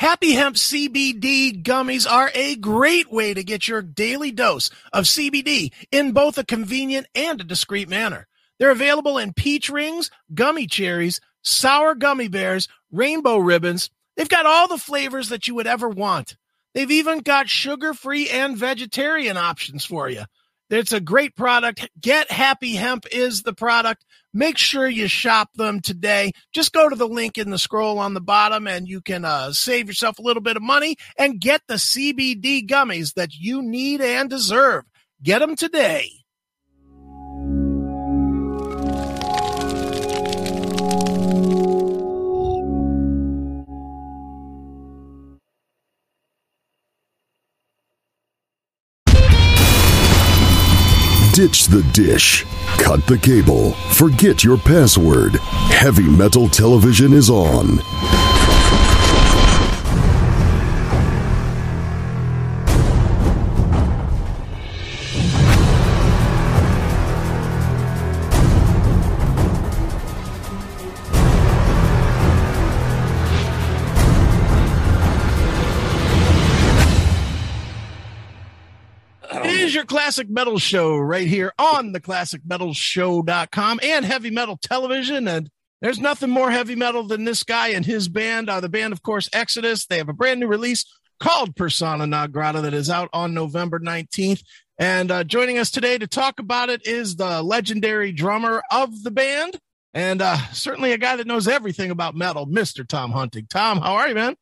Happy Hemp CBD gummies are a great way to get your daily dose of CBD in both a convenient and a discreet manner. They're available in peach rings, gummy cherries, sour gummy bears, rainbow ribbons. They've got all the flavors that you would ever want. They've even got sugar free and vegetarian options for you. It's a great product. Get Happy Hemp is the product. Make sure you shop them today. Just go to the link in the scroll on the bottom and you can uh, save yourself a little bit of money and get the CBD gummies that you need and deserve. Get them today. Ditch the dish. Cut the cable. Forget your password. Heavy Metal Television is on. Classic Metal Show right here on the classicmetalshow.com and Heavy Metal Television. And there's nothing more heavy metal than this guy and his band. Uh, the band, of course, Exodus. They have a brand new release called Persona Non Grata that is out on November 19th. And uh, joining us today to talk about it is the legendary drummer of the band and uh, certainly a guy that knows everything about metal, Mr. Tom Hunting. Tom, how are you, man?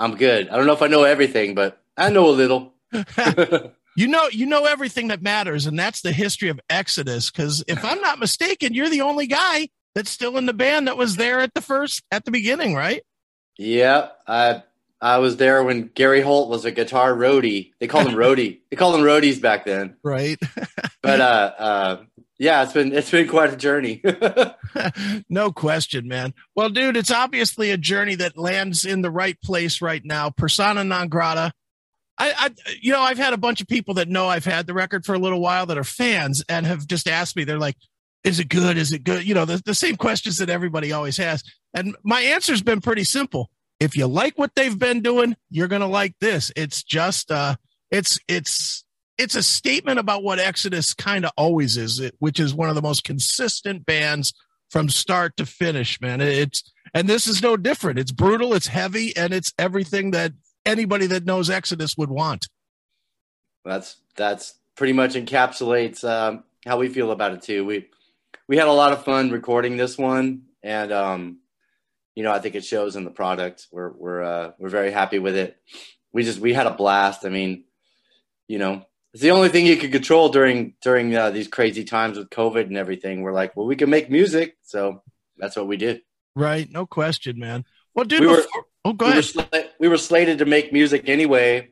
I'm good. I don't know if I know everything, but I know a little. You know, you know everything that matters, and that's the history of Exodus. Because if I'm not mistaken, you're the only guy that's still in the band that was there at the first, at the beginning, right? yeah, I I was there when Gary Holt was a guitar roadie. They called him roadie. They called him roadies back then. Right. But uh, uh, yeah, it's been it's been quite a journey. no question, man. Well, dude, it's obviously a journey that lands in the right place right now. Persona non grata. I, I, you know, I've had a bunch of people that know I've had the record for a little while that are fans and have just asked me. They're like, "Is it good? Is it good?" You know, the, the same questions that everybody always has. And my answer's been pretty simple. If you like what they've been doing, you're gonna like this. It's just, uh, it's, it's, it's a statement about what Exodus kind of always is, which is one of the most consistent bands from start to finish, man. It's and this is no different. It's brutal, it's heavy, and it's everything that anybody that knows Exodus would want. that's that's pretty much encapsulates um, how we feel about it too. We we had a lot of fun recording this one, and um, you know I think it shows in the product. We're we're uh, we're very happy with it. We just we had a blast. I mean, you know, it's the only thing you could control during during uh, these crazy times with COVID and everything. We're like, well, we can make music, so that's what we did. Right, no question, man. Well, dude, We were- before, oh, go we were, sla- we were slated to make music anyway,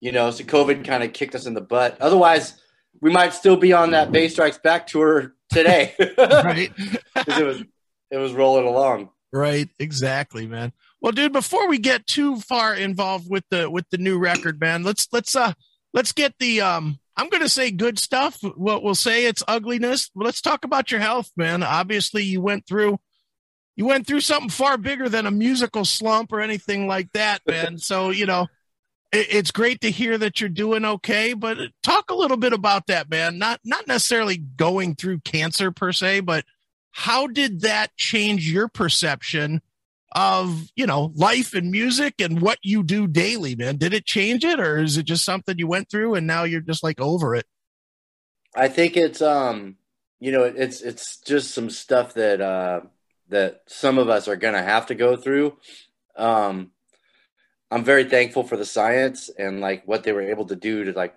you know, so COVID kind of kicked us in the butt. Otherwise, we might still be on that Bay Strikes Back tour today. right, it was it was rolling along. right, exactly, man. Well, dude, before we get too far involved with the with the new record, man, let's let's uh let's get the um. I'm going to say good stuff. We'll, we'll say it's ugliness. Let's talk about your health, man. Obviously, you went through you went through something far bigger than a musical slump or anything like that, man. so, you know, it, it's great to hear that you're doing okay, but talk a little bit about that, man. Not not necessarily going through cancer per se, but how did that change your perception of, you know, life and music and what you do daily, man? Did it change it or is it just something you went through and now you're just like over it? I think it's um you know it's it's just some stuff that uh that some of us are gonna have to go through. Um I'm very thankful for the science and like what they were able to do to like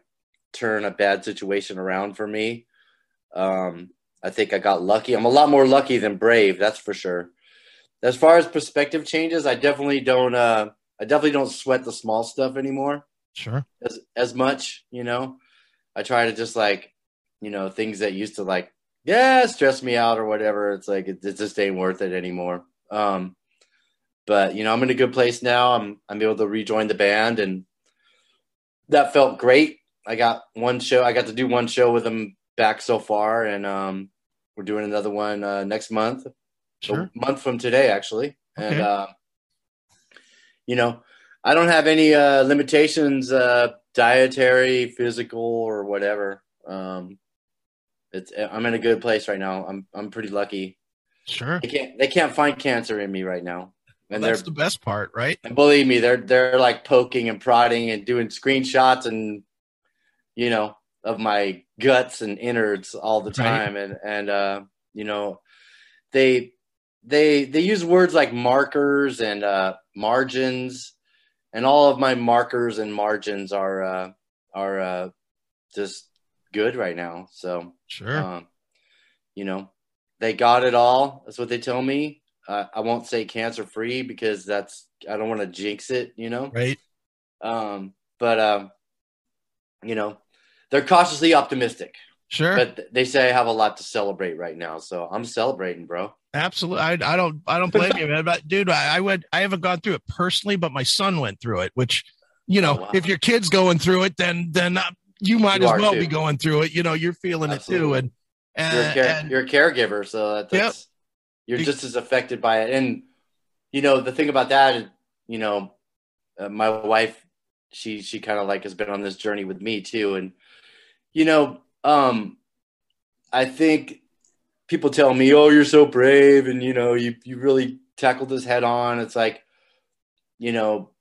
turn a bad situation around for me. Um I think I got lucky. I'm a lot more lucky than brave, that's for sure. As far as perspective changes, I definitely don't uh I definitely don't sweat the small stuff anymore Sure. as as much, you know. I try to just like, you know, things that used to like, yeah, stress me out or whatever. It's like it, it just ain't worth it anymore. Um, but you know, I'm in a good place now. I'm I'm able to rejoin the band, and that felt great. I got one show. I got to do one show with them back so far, and um, we're doing another one uh, next month Sure. a month from today actually and Okay. uh, you know I don't have any uh, limitations, uh, dietary, physical, or whatever. Um, it's I'm in a good place right now. I'm I'm pretty lucky. Sure. They can't they can't find cancer in me right now. And well, that's the best part, right? And believe me, they're they're like poking and prodding and doing screenshots and you know of my guts and innards all the time, right. and and uh, you know they they they use words like markers and uh, margins, and all of my markers and margins are uh, are uh, just good right now. So sure, um, you know they got it all. That's what they tell me. Uh, I won't say cancer free because that's I don't want to jinx it, you know. Right. Um, but um, you know, they're cautiously optimistic. Sure. But they say I have a lot to celebrate right now, so I'm celebrating, bro. Absolutely. I, I don't I don't blame you, man. But dude, I, I went I haven't gone through it personally, but my son went through it, which you know, oh, wow. if your kid's going through it, then then uh, you might you as well too. be going through it. You know, you're feeling Absolutely. it too, and, and you're, a care, and, you're a caregiver, so that's yep. you're just as affected by it. And you know, the thing about that is, you know, uh, my wife, she she kind of like has been on this journey with me too, and you know, um, I think people tell me, "Oh, you're so brave," and you know, you you really tackled this head on. It's like, you know,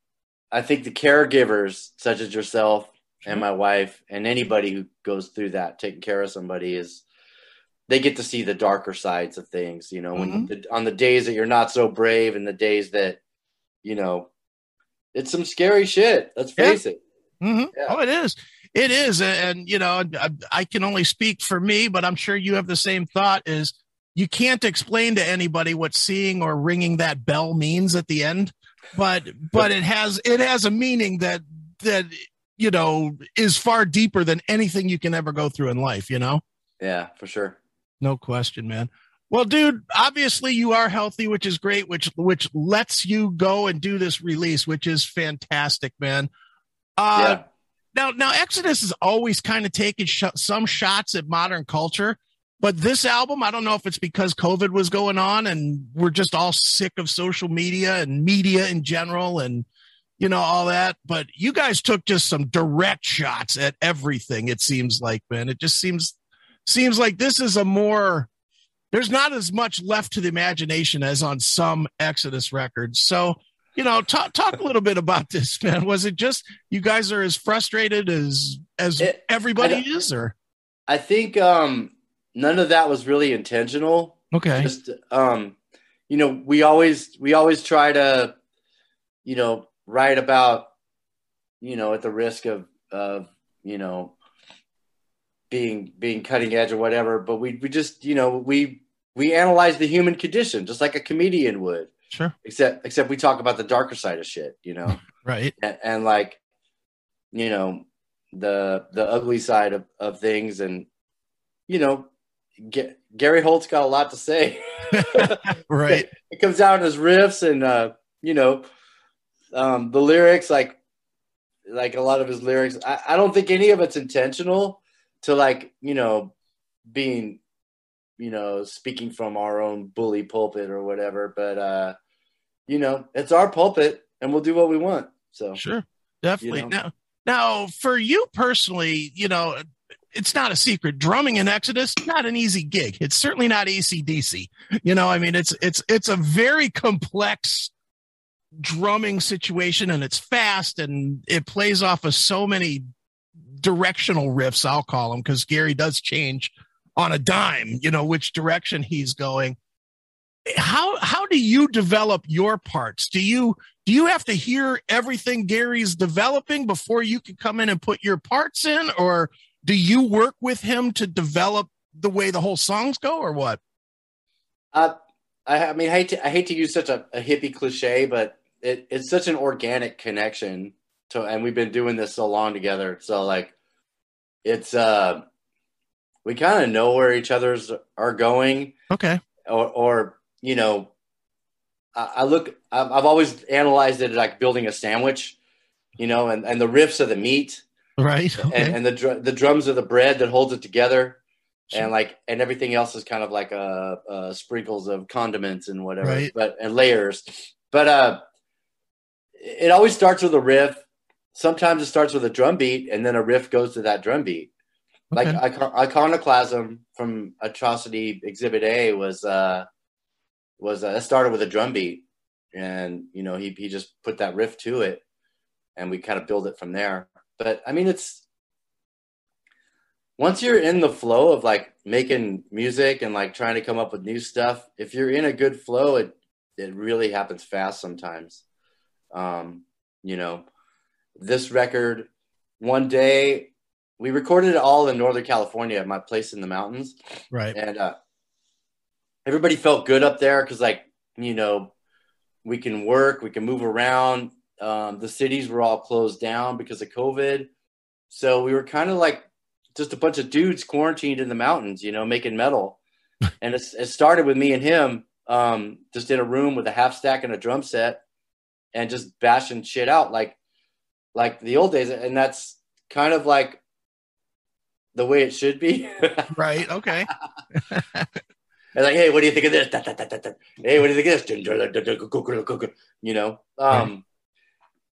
I think the caregivers such as yourself and my wife and anybody who goes through that, taking care of somebody, is they get to see the darker sides of things. You know, when mm-hmm. the, on the days that you're not so brave and the days that, you know, it's some scary shit. Let's face yeah. it. Mm-hmm. Yeah. Oh, it is. It is, and you know, I, I can only speak for me, but I'm sure you have the same thought. Is you can't explain to anybody what seeing or ringing that bell means at the end, but but it has it has a meaning that that you know is far deeper than anything you can ever go through in life. You know. Yeah, for sure. No question, man. Well, dude, obviously you are healthy, which is great, which which lets you go and do this release, which is fantastic, man. Uh, yeah. Now, now Exodus has always kind of taken sh- some shots at modern culture, but this album, I don't know if it's because COVID was going on and we're just all sick of social media and media in general and you know all that. But you guys took just some direct shots at everything. It seems like, man. It just seems seems like this is a more there's not as much left to the imagination as on some Exodus records. So you know, talk talk a little bit about this, man. Was it just you guys are as frustrated as as it, everybody is, or? I think um, none of that was really intentional. Okay. Just um, you know, we always we always try to, you know, write about, you know, at the risk of of you know being being cutting edge or whatever, but we we just you know we we analyze the human condition just like a comedian would Sure. Except except we talk about the darker side of shit, you know. right. And, and, like, you know, the the ugly side of, of things and you know, get, Gary Holt's got a lot to say. right. It comes out in his riffs and uh, you know, um, the lyrics like like a lot of his lyrics. I, I don't think any of it's intentional to like, you know, being you know, speaking from our own bully pulpit or whatever. But uh, you know, it's our pulpit, and we'll do what we want. So sure, definitely. You know. Now, now for you personally, you know, it's not a secret. Drumming in Exodus, not an easy gig. It's certainly not ACDC. You know, I mean, it's it's it's a very complex drumming situation, and it's fast, and it plays off of so many directional riffs. I'll call them because Gary does change on a dime, you know, which direction he's going. How how do you develop your parts? Do you do you have to hear everything Gary's developing before you can come in and put your parts in, or do you work with him to develop the way the whole songs go, or what? Uh, I, I mean, I hate to I hate to use such a, a hippie cliche, but it, it's such an organic connection to, and we've been doing this so long together. So like, it's uh, we kind of know where each other's are going. Okay. Or, or you know, I, I look. I've, I've, always analyzed it like building a sandwich, you know, and, and the riffs of the meat, right, okay. and, and, the dr- the drums of the bread that holds it together, sure. and like and everything else is kind of like uh, uh sprinkles of condiments and whatever, right. but and layers. But uh, it always starts with a riff. Sometimes it starts with a drum beat, and then a riff goes to that drum beat. Okay. Like icon- iconoclasm from Atrocity Exhibit A was uh was uh, it started with a drum beat, and you know he he just put that riff to it, and we kind of build it from there. But I mean, it's once you're in the flow of like making music and like trying to come up with new stuff. If you're in a good flow, it it really happens fast sometimes. Um, you know, this record, one day we recorded it all in Northern California at my place in the mountains. Right. And uh, everybody felt good up there because, like, you know, we can work, we can move around. Um, the cities were all closed down because of COVID. So we were kind of like just a bunch of dudes quarantined in the mountains, you know, making metal. and it, it started with me and him um, just in a room with a half stack and a drum set and just bashing shit out like like the old days. And that's kind of like the way it should be. Right. Okay. And like, hey, what do you think of this? Da, da, da. Hey, what do you think of this? You know, um,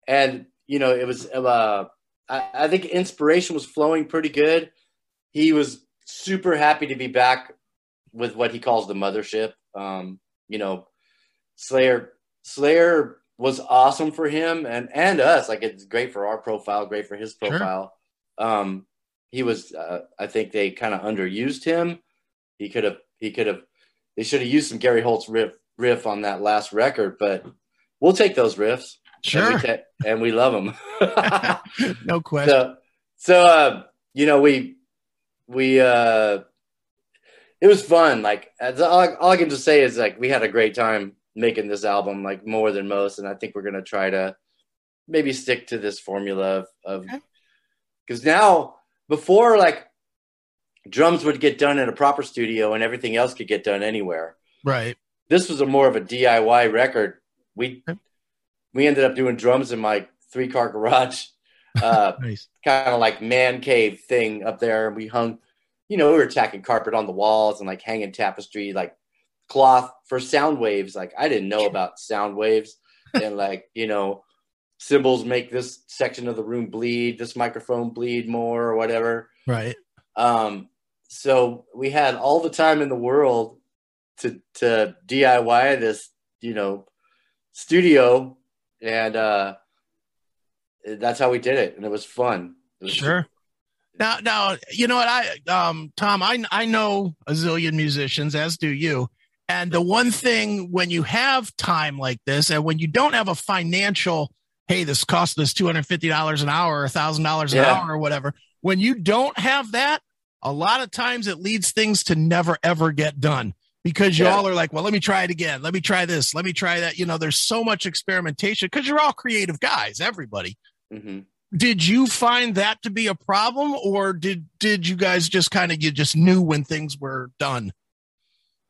and you know, it was. Uh, I, I think inspiration was flowing pretty good. He was super happy to be back with what he calls the mothership. Um, you know, Slayer. Slayer was awesome for him and and us. Like it's great for our profile, great for his Sure. profile. Um, he was. Uh, I think they kind of underused him. He could have. He could have. They should have used some Gary Holt's riff riff on that last record, but we'll take those riffs. Sure. And we, and we love them. no question. so, so uh, you know, we we uh, it was fun. Like all, all I can just say is like we had a great time making this album, like more than most, and I think we're gonna try to maybe stick to this formula of of Okay. because now before like drums would get done in a proper studio and everything else could get done anywhere right. this was a more of a DIY record. We Okay. we ended up doing drums in my three car garage, uh, Nice. kind of like man cave thing up there. And we hung, you know, we were tacking carpet on the walls and like hanging tapestry, like cloth for sound waves. Like I didn't know about sound waves and like you know, cymbals make this section of the room bleed, this microphone bleed more or whatever. Right. Um, so we had all the time in the world to to DIY this, you know, studio, and uh, that's how we did it, and it was fun. It was Sure. Now, now, you know what? I, um, Tom, I, I know a zillion musicians, as do you. And the one thing when you have time like this, and when you don't have a financial, hey, this cost us two hundred fifty dollars an hour, or thousand dollars an Yeah. hour, or whatever. When you don't have that, a lot of times it leads things to never ever get done because you Yeah. all are like, well, let me try it again. Let me try this. Let me try that. You know, there's so much experimentation because you're all creative guys, everybody hmm did you find that to be a problem or did did you guys just kind of you just knew when things were done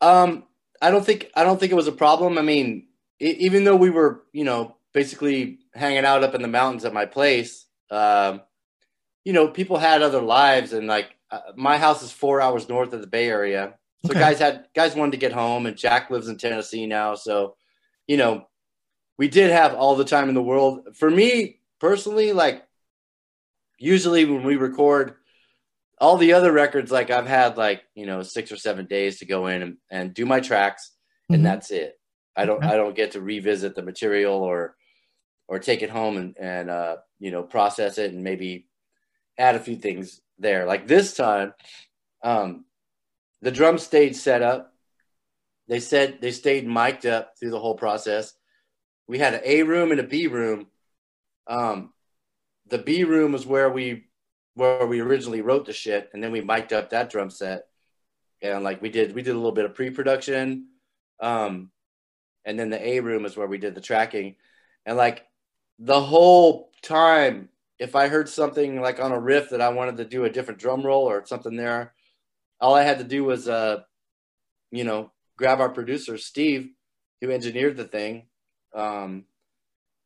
Um, I don't think I don't think it was a problem. I mean, e- even though we were, you know, basically hanging out up in the mountains at my place, um, you know, people had other lives, and like uh, my house is four hours north of the Bay Area, so Okay. guys had guys wanted to get home, and Jack lives in Tennessee now, so you know, we did have all the time in the world. For me personally, like usually when we record all the other records like i've had like you know six or seven days to go in and, and do my tracks Mhm. and that's it. I don't Okay. i don't get to revisit the material or or take it home and and uh you know process it and maybe add a few things there. Like this time um the drum stayed set up. They said they stayed mic'd up through the whole process. We had an a room and a b room. Um the b room was where we where we originally wrote the shit and then we mic'd up that drum set. And like we did we did a little bit of pre-production um and then the a room is where we did the tracking. And like the whole time if i heard something like on a riff that i wanted to do a different drum roll or something there all i had to do was uh you know grab our producer steve who engineered the thing um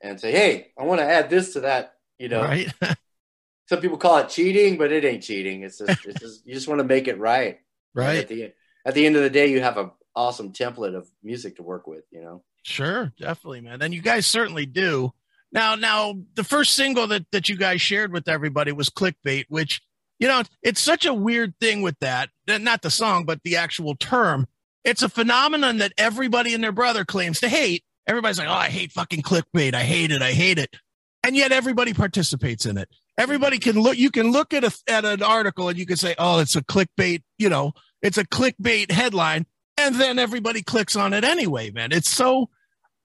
and say hey i want to add this to that you know? Right some people call it cheating, but it ain't cheating. It's just, it's just you just want to make it right. And At right the at the end of the day, you have an awesome template of music to work with. You know. sure definitely man and you guys certainly do Now, now the first single that that you guys shared with everybody was "Clickbait," which you know it's such a weird thing with that. Not the song, but the actual term. It's a phenomenon that everybody and their brother claims to hate. Everybody's like, "Oh, I hate fucking clickbait. I hate it. I hate it," and yet everybody participates in it. Everybody can look. You can look at a at an article and you can say, "Oh, it's a clickbait." You know, it's a clickbait headline, and then everybody clicks on it anyway. Man, it's so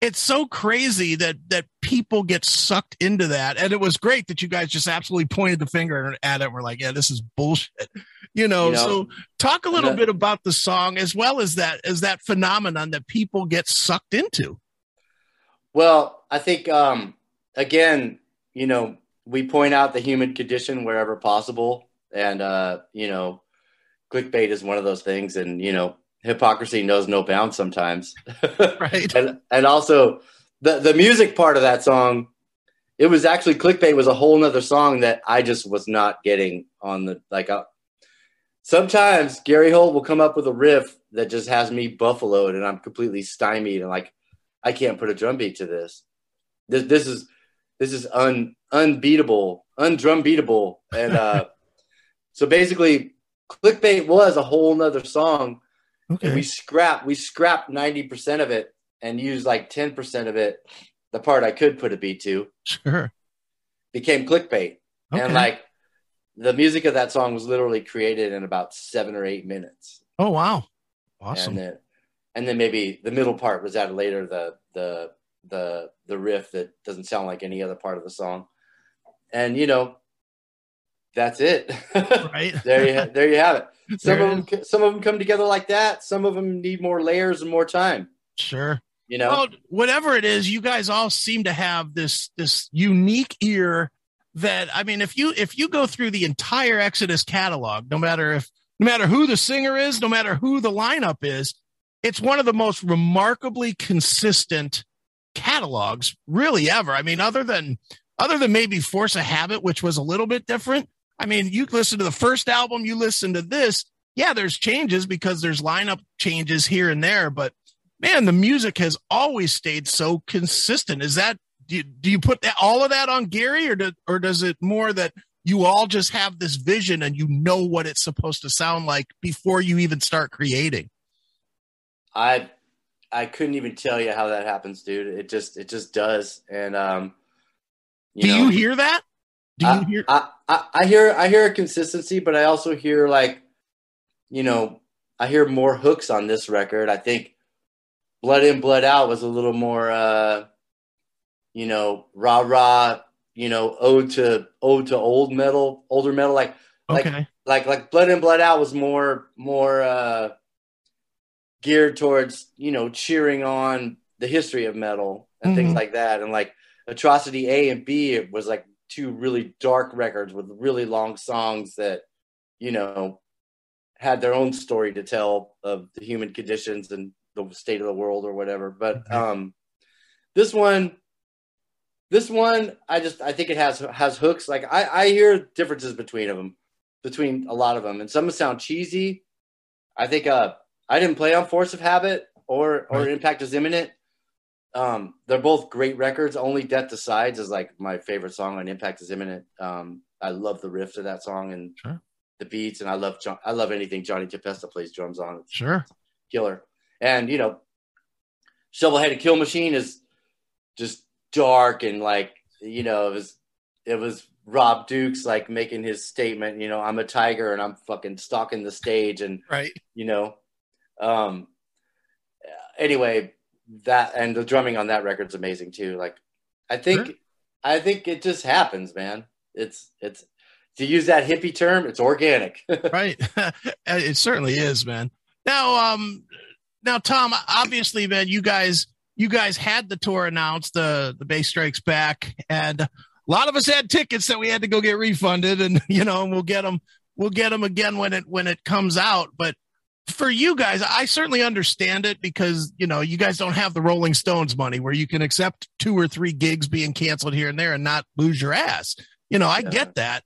it's so crazy that that people get sucked into that and it was great that you guys just absolutely pointed the finger at it we're like yeah this is bullshit you know, you know so talk a little bit about the song as well as that as that phenomenon that people get sucked into well i think um again you know we point out the human condition wherever possible and uh you know clickbait is one of those things and you know hypocrisy knows no bounds sometimes. right. and and also the the music part of that song, it was actually clickbait was a whole nother song that I just was not getting on the like. Uh, sometimes Gary Holt will come up with a riff that just has me buffaloed and I'm completely stymied and like I can't put a drum beat to this. This this is this is un unbeatable, undrum beatable. And uh so basically clickbait was a whole nother song Okay. And we scrapped we scrapped ninety percent of it and used like ten percent of it, the part I could put a beat to. Sure. Became clickbait. Okay. And like the music of that song was literally created in about seven or eight minutes. Oh wow. Awesome. And then, and then maybe the middle part was added later, the the the the riff that doesn't sound like any other part of the song. And you know, that's it. Right. there you there you have it. Some there of them some of them come together like that. Some of them need more layers and more time. Sure. You know. Well, whatever it is, you guys all seem to have this this unique ear that I mean, if you if you go through the entire Exodus catalog, no matter if no matter who the singer is, no matter who the lineup is, it's one of the most remarkably consistent catalogs really ever. I mean, other than other than maybe Force of Habit, which was a little bit different, I mean, you listen to the first album, you listen to this. Yeah, there's changes because there's lineup changes here and there, but man, the music has always stayed so consistent. Is that do you, do you put that, all of that on Gary, or do, or does it more that you all just have this vision and you know what it's supposed to sound like before you even start creating? I I couldn't even tell you how that happens, dude. It just it just does, and um, you do know, you hear that? Do you I, hear? I, I, I hear I hear a consistency, but I also hear like, you know, I hear more hooks on this record. I think Blood In Blood Out was a little more, uh, you know, rah rah. You know, ode to ode to old metal, older metal, like like like like Blood In Blood Out was more more uh, geared towards you know cheering on the history of metal and mm-hmm. things like that, and like Atrocity A and B it was like two really dark records with really long songs that you know had their own story to tell of the human conditions and the state of the world or whatever. But um this one this one i just i think it has has hooks. Like i i hear differences between them between a lot of them and some sound cheesy. I think uh i didn't play on force of habit or or right. impact is imminent um, they're both great records. Only Death Decides is like my favorite song on Impact is Imminent. Um, I love the riff to that song and sure. the beats, and I love John, I love anything Johnny Tempesta plays drums on. It's sure, killer. And you know, Shovelheaded Kill Machine is just dark and like you know it was it was Rob Dukes like making his statement. You know, I'm a tiger and I'm fucking stalking the stage and right. You know, um. Anyway, that and the drumming on that record's amazing too. Like, I think, sure. I think it just happens, man. It's it's to use that hippie term, it's organic. right, it certainly is, man. Now, um, now Tom, obviously, man, you guys, you guys had the tour announced, the the Bay Strikes Back, and a lot of us had tickets that we had to go get refunded, and you know, and we'll get them, we'll get them again when it when it comes out, but for you guys, I certainly understand it because you know you guys don't have the Rolling Stones money where you can accept two or three gigs being canceled here and there and not lose your ass. You know, I yeah. get that.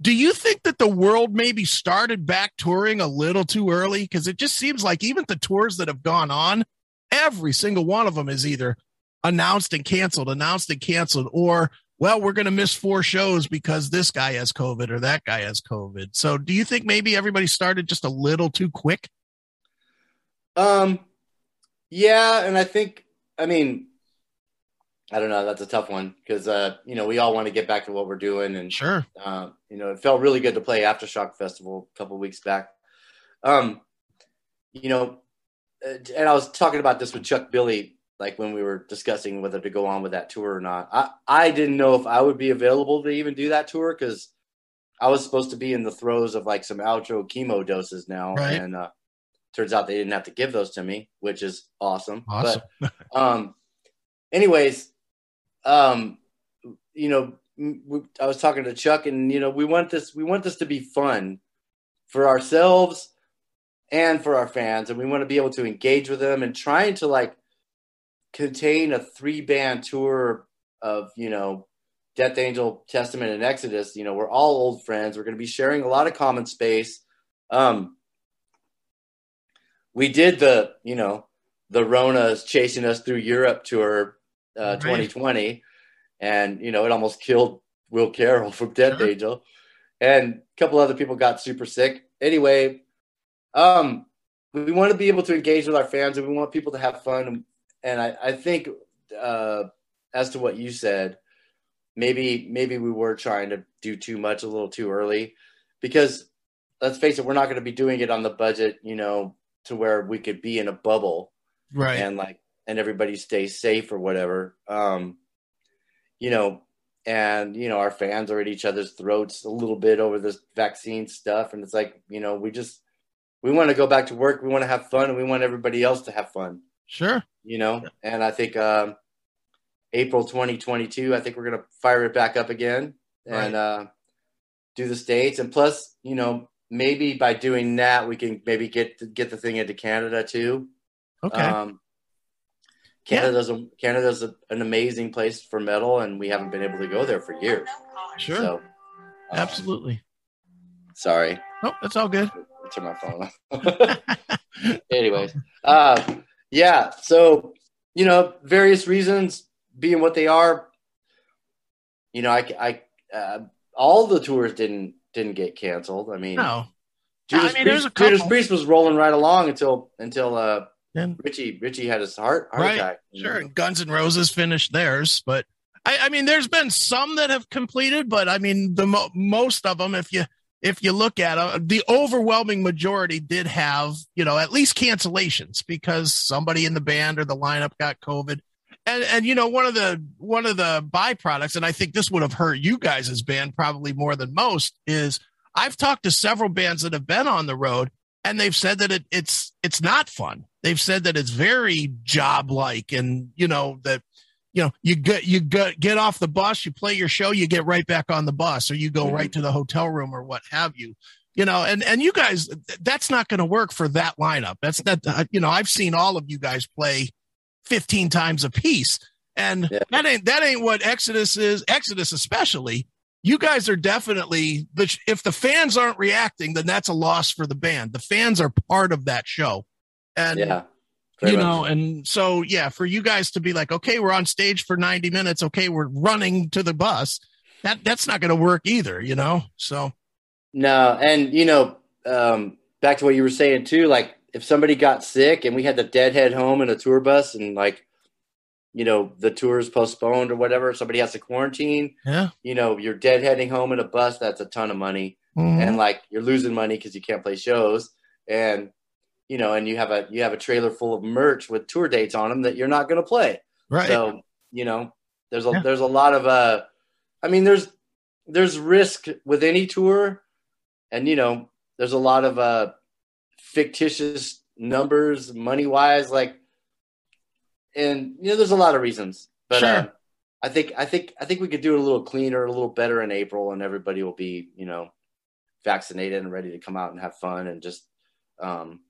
Do you think that the world maybe started back touring a little too early? Because it just seems like even the tours that have gone on, every single one of them is either announced and canceled, announced and canceled, or well, we're going to miss four shows because this guy has COVID or that guy has COVID. So, do you think maybe everybody started just a little too quick? Um, yeah, and I think, I mean, I don't know. That's a tough one because, uh, you know, we all want to get back to what we're doing, and sure, uh, you know, it felt really good to play Aftershock Festival a couple weeks back. Um, you know, and I was talking about this with Chuck Billy like when we were discussing whether to go on with that tour or not. I, I didn't know if I would be available to even do that tour because I was supposed to be in the throes of like some outro chemo doses now. Right. And uh, turns out they didn't have to give those to me, which is awesome. Awesome. But, um, anyways, um, you know, we, I was talking to Chuck and, you know, we want this, we want this to be fun for ourselves and for our fans. And we want to be able to engage with them and trying to like, contain a three band tour of you know Death Angel, Testament, and Exodus. You know, we're all old friends. We're going to be sharing a lot of common space. Um, we did the you know the Rona's chasing us through Europe tour uh, right. 2020, and you know it almost killed Will Carroll from Death sure. Angel, and a couple other people got super sick. Anyway, um, we want to be able to engage with our fans, and we want people to have fun and I, I think uh, as to what you said, maybe maybe we were trying to do too much a little too early, because let's face it, we're not going to be doing it on the budget, you know, to where we could be in a bubble, right? And like and everybody stays safe or whatever. Um, you know, and you know our fans are at each other's throats a little bit over this vaccine stuff, and it's like you know we just we want to go back to work, we want to have fun, and we want everybody else to have fun. Sure. You know, and I think um, April 2022, I think we're going to fire it back up again and uh, do the states. And plus, you know, maybe by doing that, we can maybe get get the thing into Canada too. Okay. Um, Canada's yeah. a, Canada's a, an amazing place for metal, and we haven't been able to go there for years. Sure. So, um, Absolutely. Sorry. Oh, that's all good. Turn my phone off. Anyways, uh, yeah. So, you know, various reasons being what they are, you know, I, I, uh, all the tours didn't, didn't get canceled. I mean, no. Judas, I mean, Priest, Judas Priest was rolling right along until, until, uh, and, Richie, Richie had his heart, heart right. attack. Sure. Know? Guns and Roses finished theirs, but I, I, mean, there's been some that have completed, but I mean, the mo- most of them, if you, if you look at it, the overwhelming majority did have, you know, at least cancellations because somebody in the band or the lineup got COVID. And, and you know one of the one of the byproducts, and I think this would have hurt you guys as band probably more than most, is I've talked to several bands that have been on the road, and they've said that it, it's it's not fun. They've said that it's very job like, and you know that you know, you get you get get off the bus, you play your show, you get right back on the bus, or you go right to the hotel room or what have you. You know, and and you guys, that's not going to work for that lineup. That's that. Uh, you know, I've seen all of you guys play fifteen times a piece, and yeah. that ain't that ain't what Exodus is. Exodus, especially, you guys are definitely the. If the fans aren't reacting, then that's a loss for the band. The fans are part of that show, and yeah you much. know and so yeah for you guys to be like okay we're on stage for 90 minutes okay we're running to the bus that that's not going to work either you know so no and you know um back to what you were saying too like if somebody got sick and we had the deadhead home in a tour bus and like you know the tour is postponed or whatever somebody has to quarantine yeah you know you're deadheading home in a bus that's a ton of money mm-hmm. and like you're losing money because you can't play shows and you know, and you have a you have a trailer full of merch with tour dates on them that you're not going to play. Right. So you know, there's a yeah. there's a lot of uh, I mean, there's there's risk with any tour, and you know, there's a lot of uh, fictitious numbers, money wise, like, and you know, there's a lot of reasons, but sure. uh, I think I think I think we could do it a little cleaner, a little better in April, and everybody will be you know vaccinated and ready to come out and have fun and just um,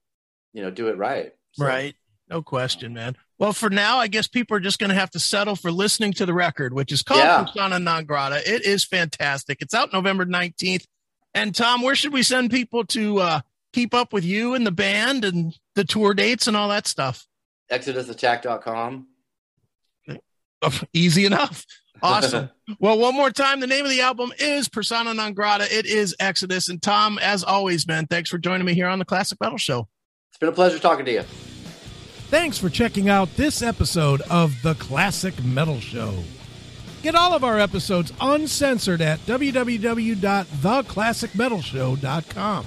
you know do it right. So. Right. No question, man. Well, for now, I guess people are just going to have to settle for listening to the record, which is called yeah. Persona Non Grata. It is fantastic. It's out November 19th. And Tom, where should we send people to uh, keep up with you and the band and the tour dates and all that stuff? ExodusAttack.com. Okay. Easy enough. Awesome. well, one more time, the name of the album is Persona Non Grata. It is Exodus. And Tom, as always, man, thanks for joining me here on the Classic Metal Show. It's been a pleasure talking to you. Thanks for checking out this episode of the Classic Metal Show. Get all of our episodes uncensored at www.theclassicmetalshow.com.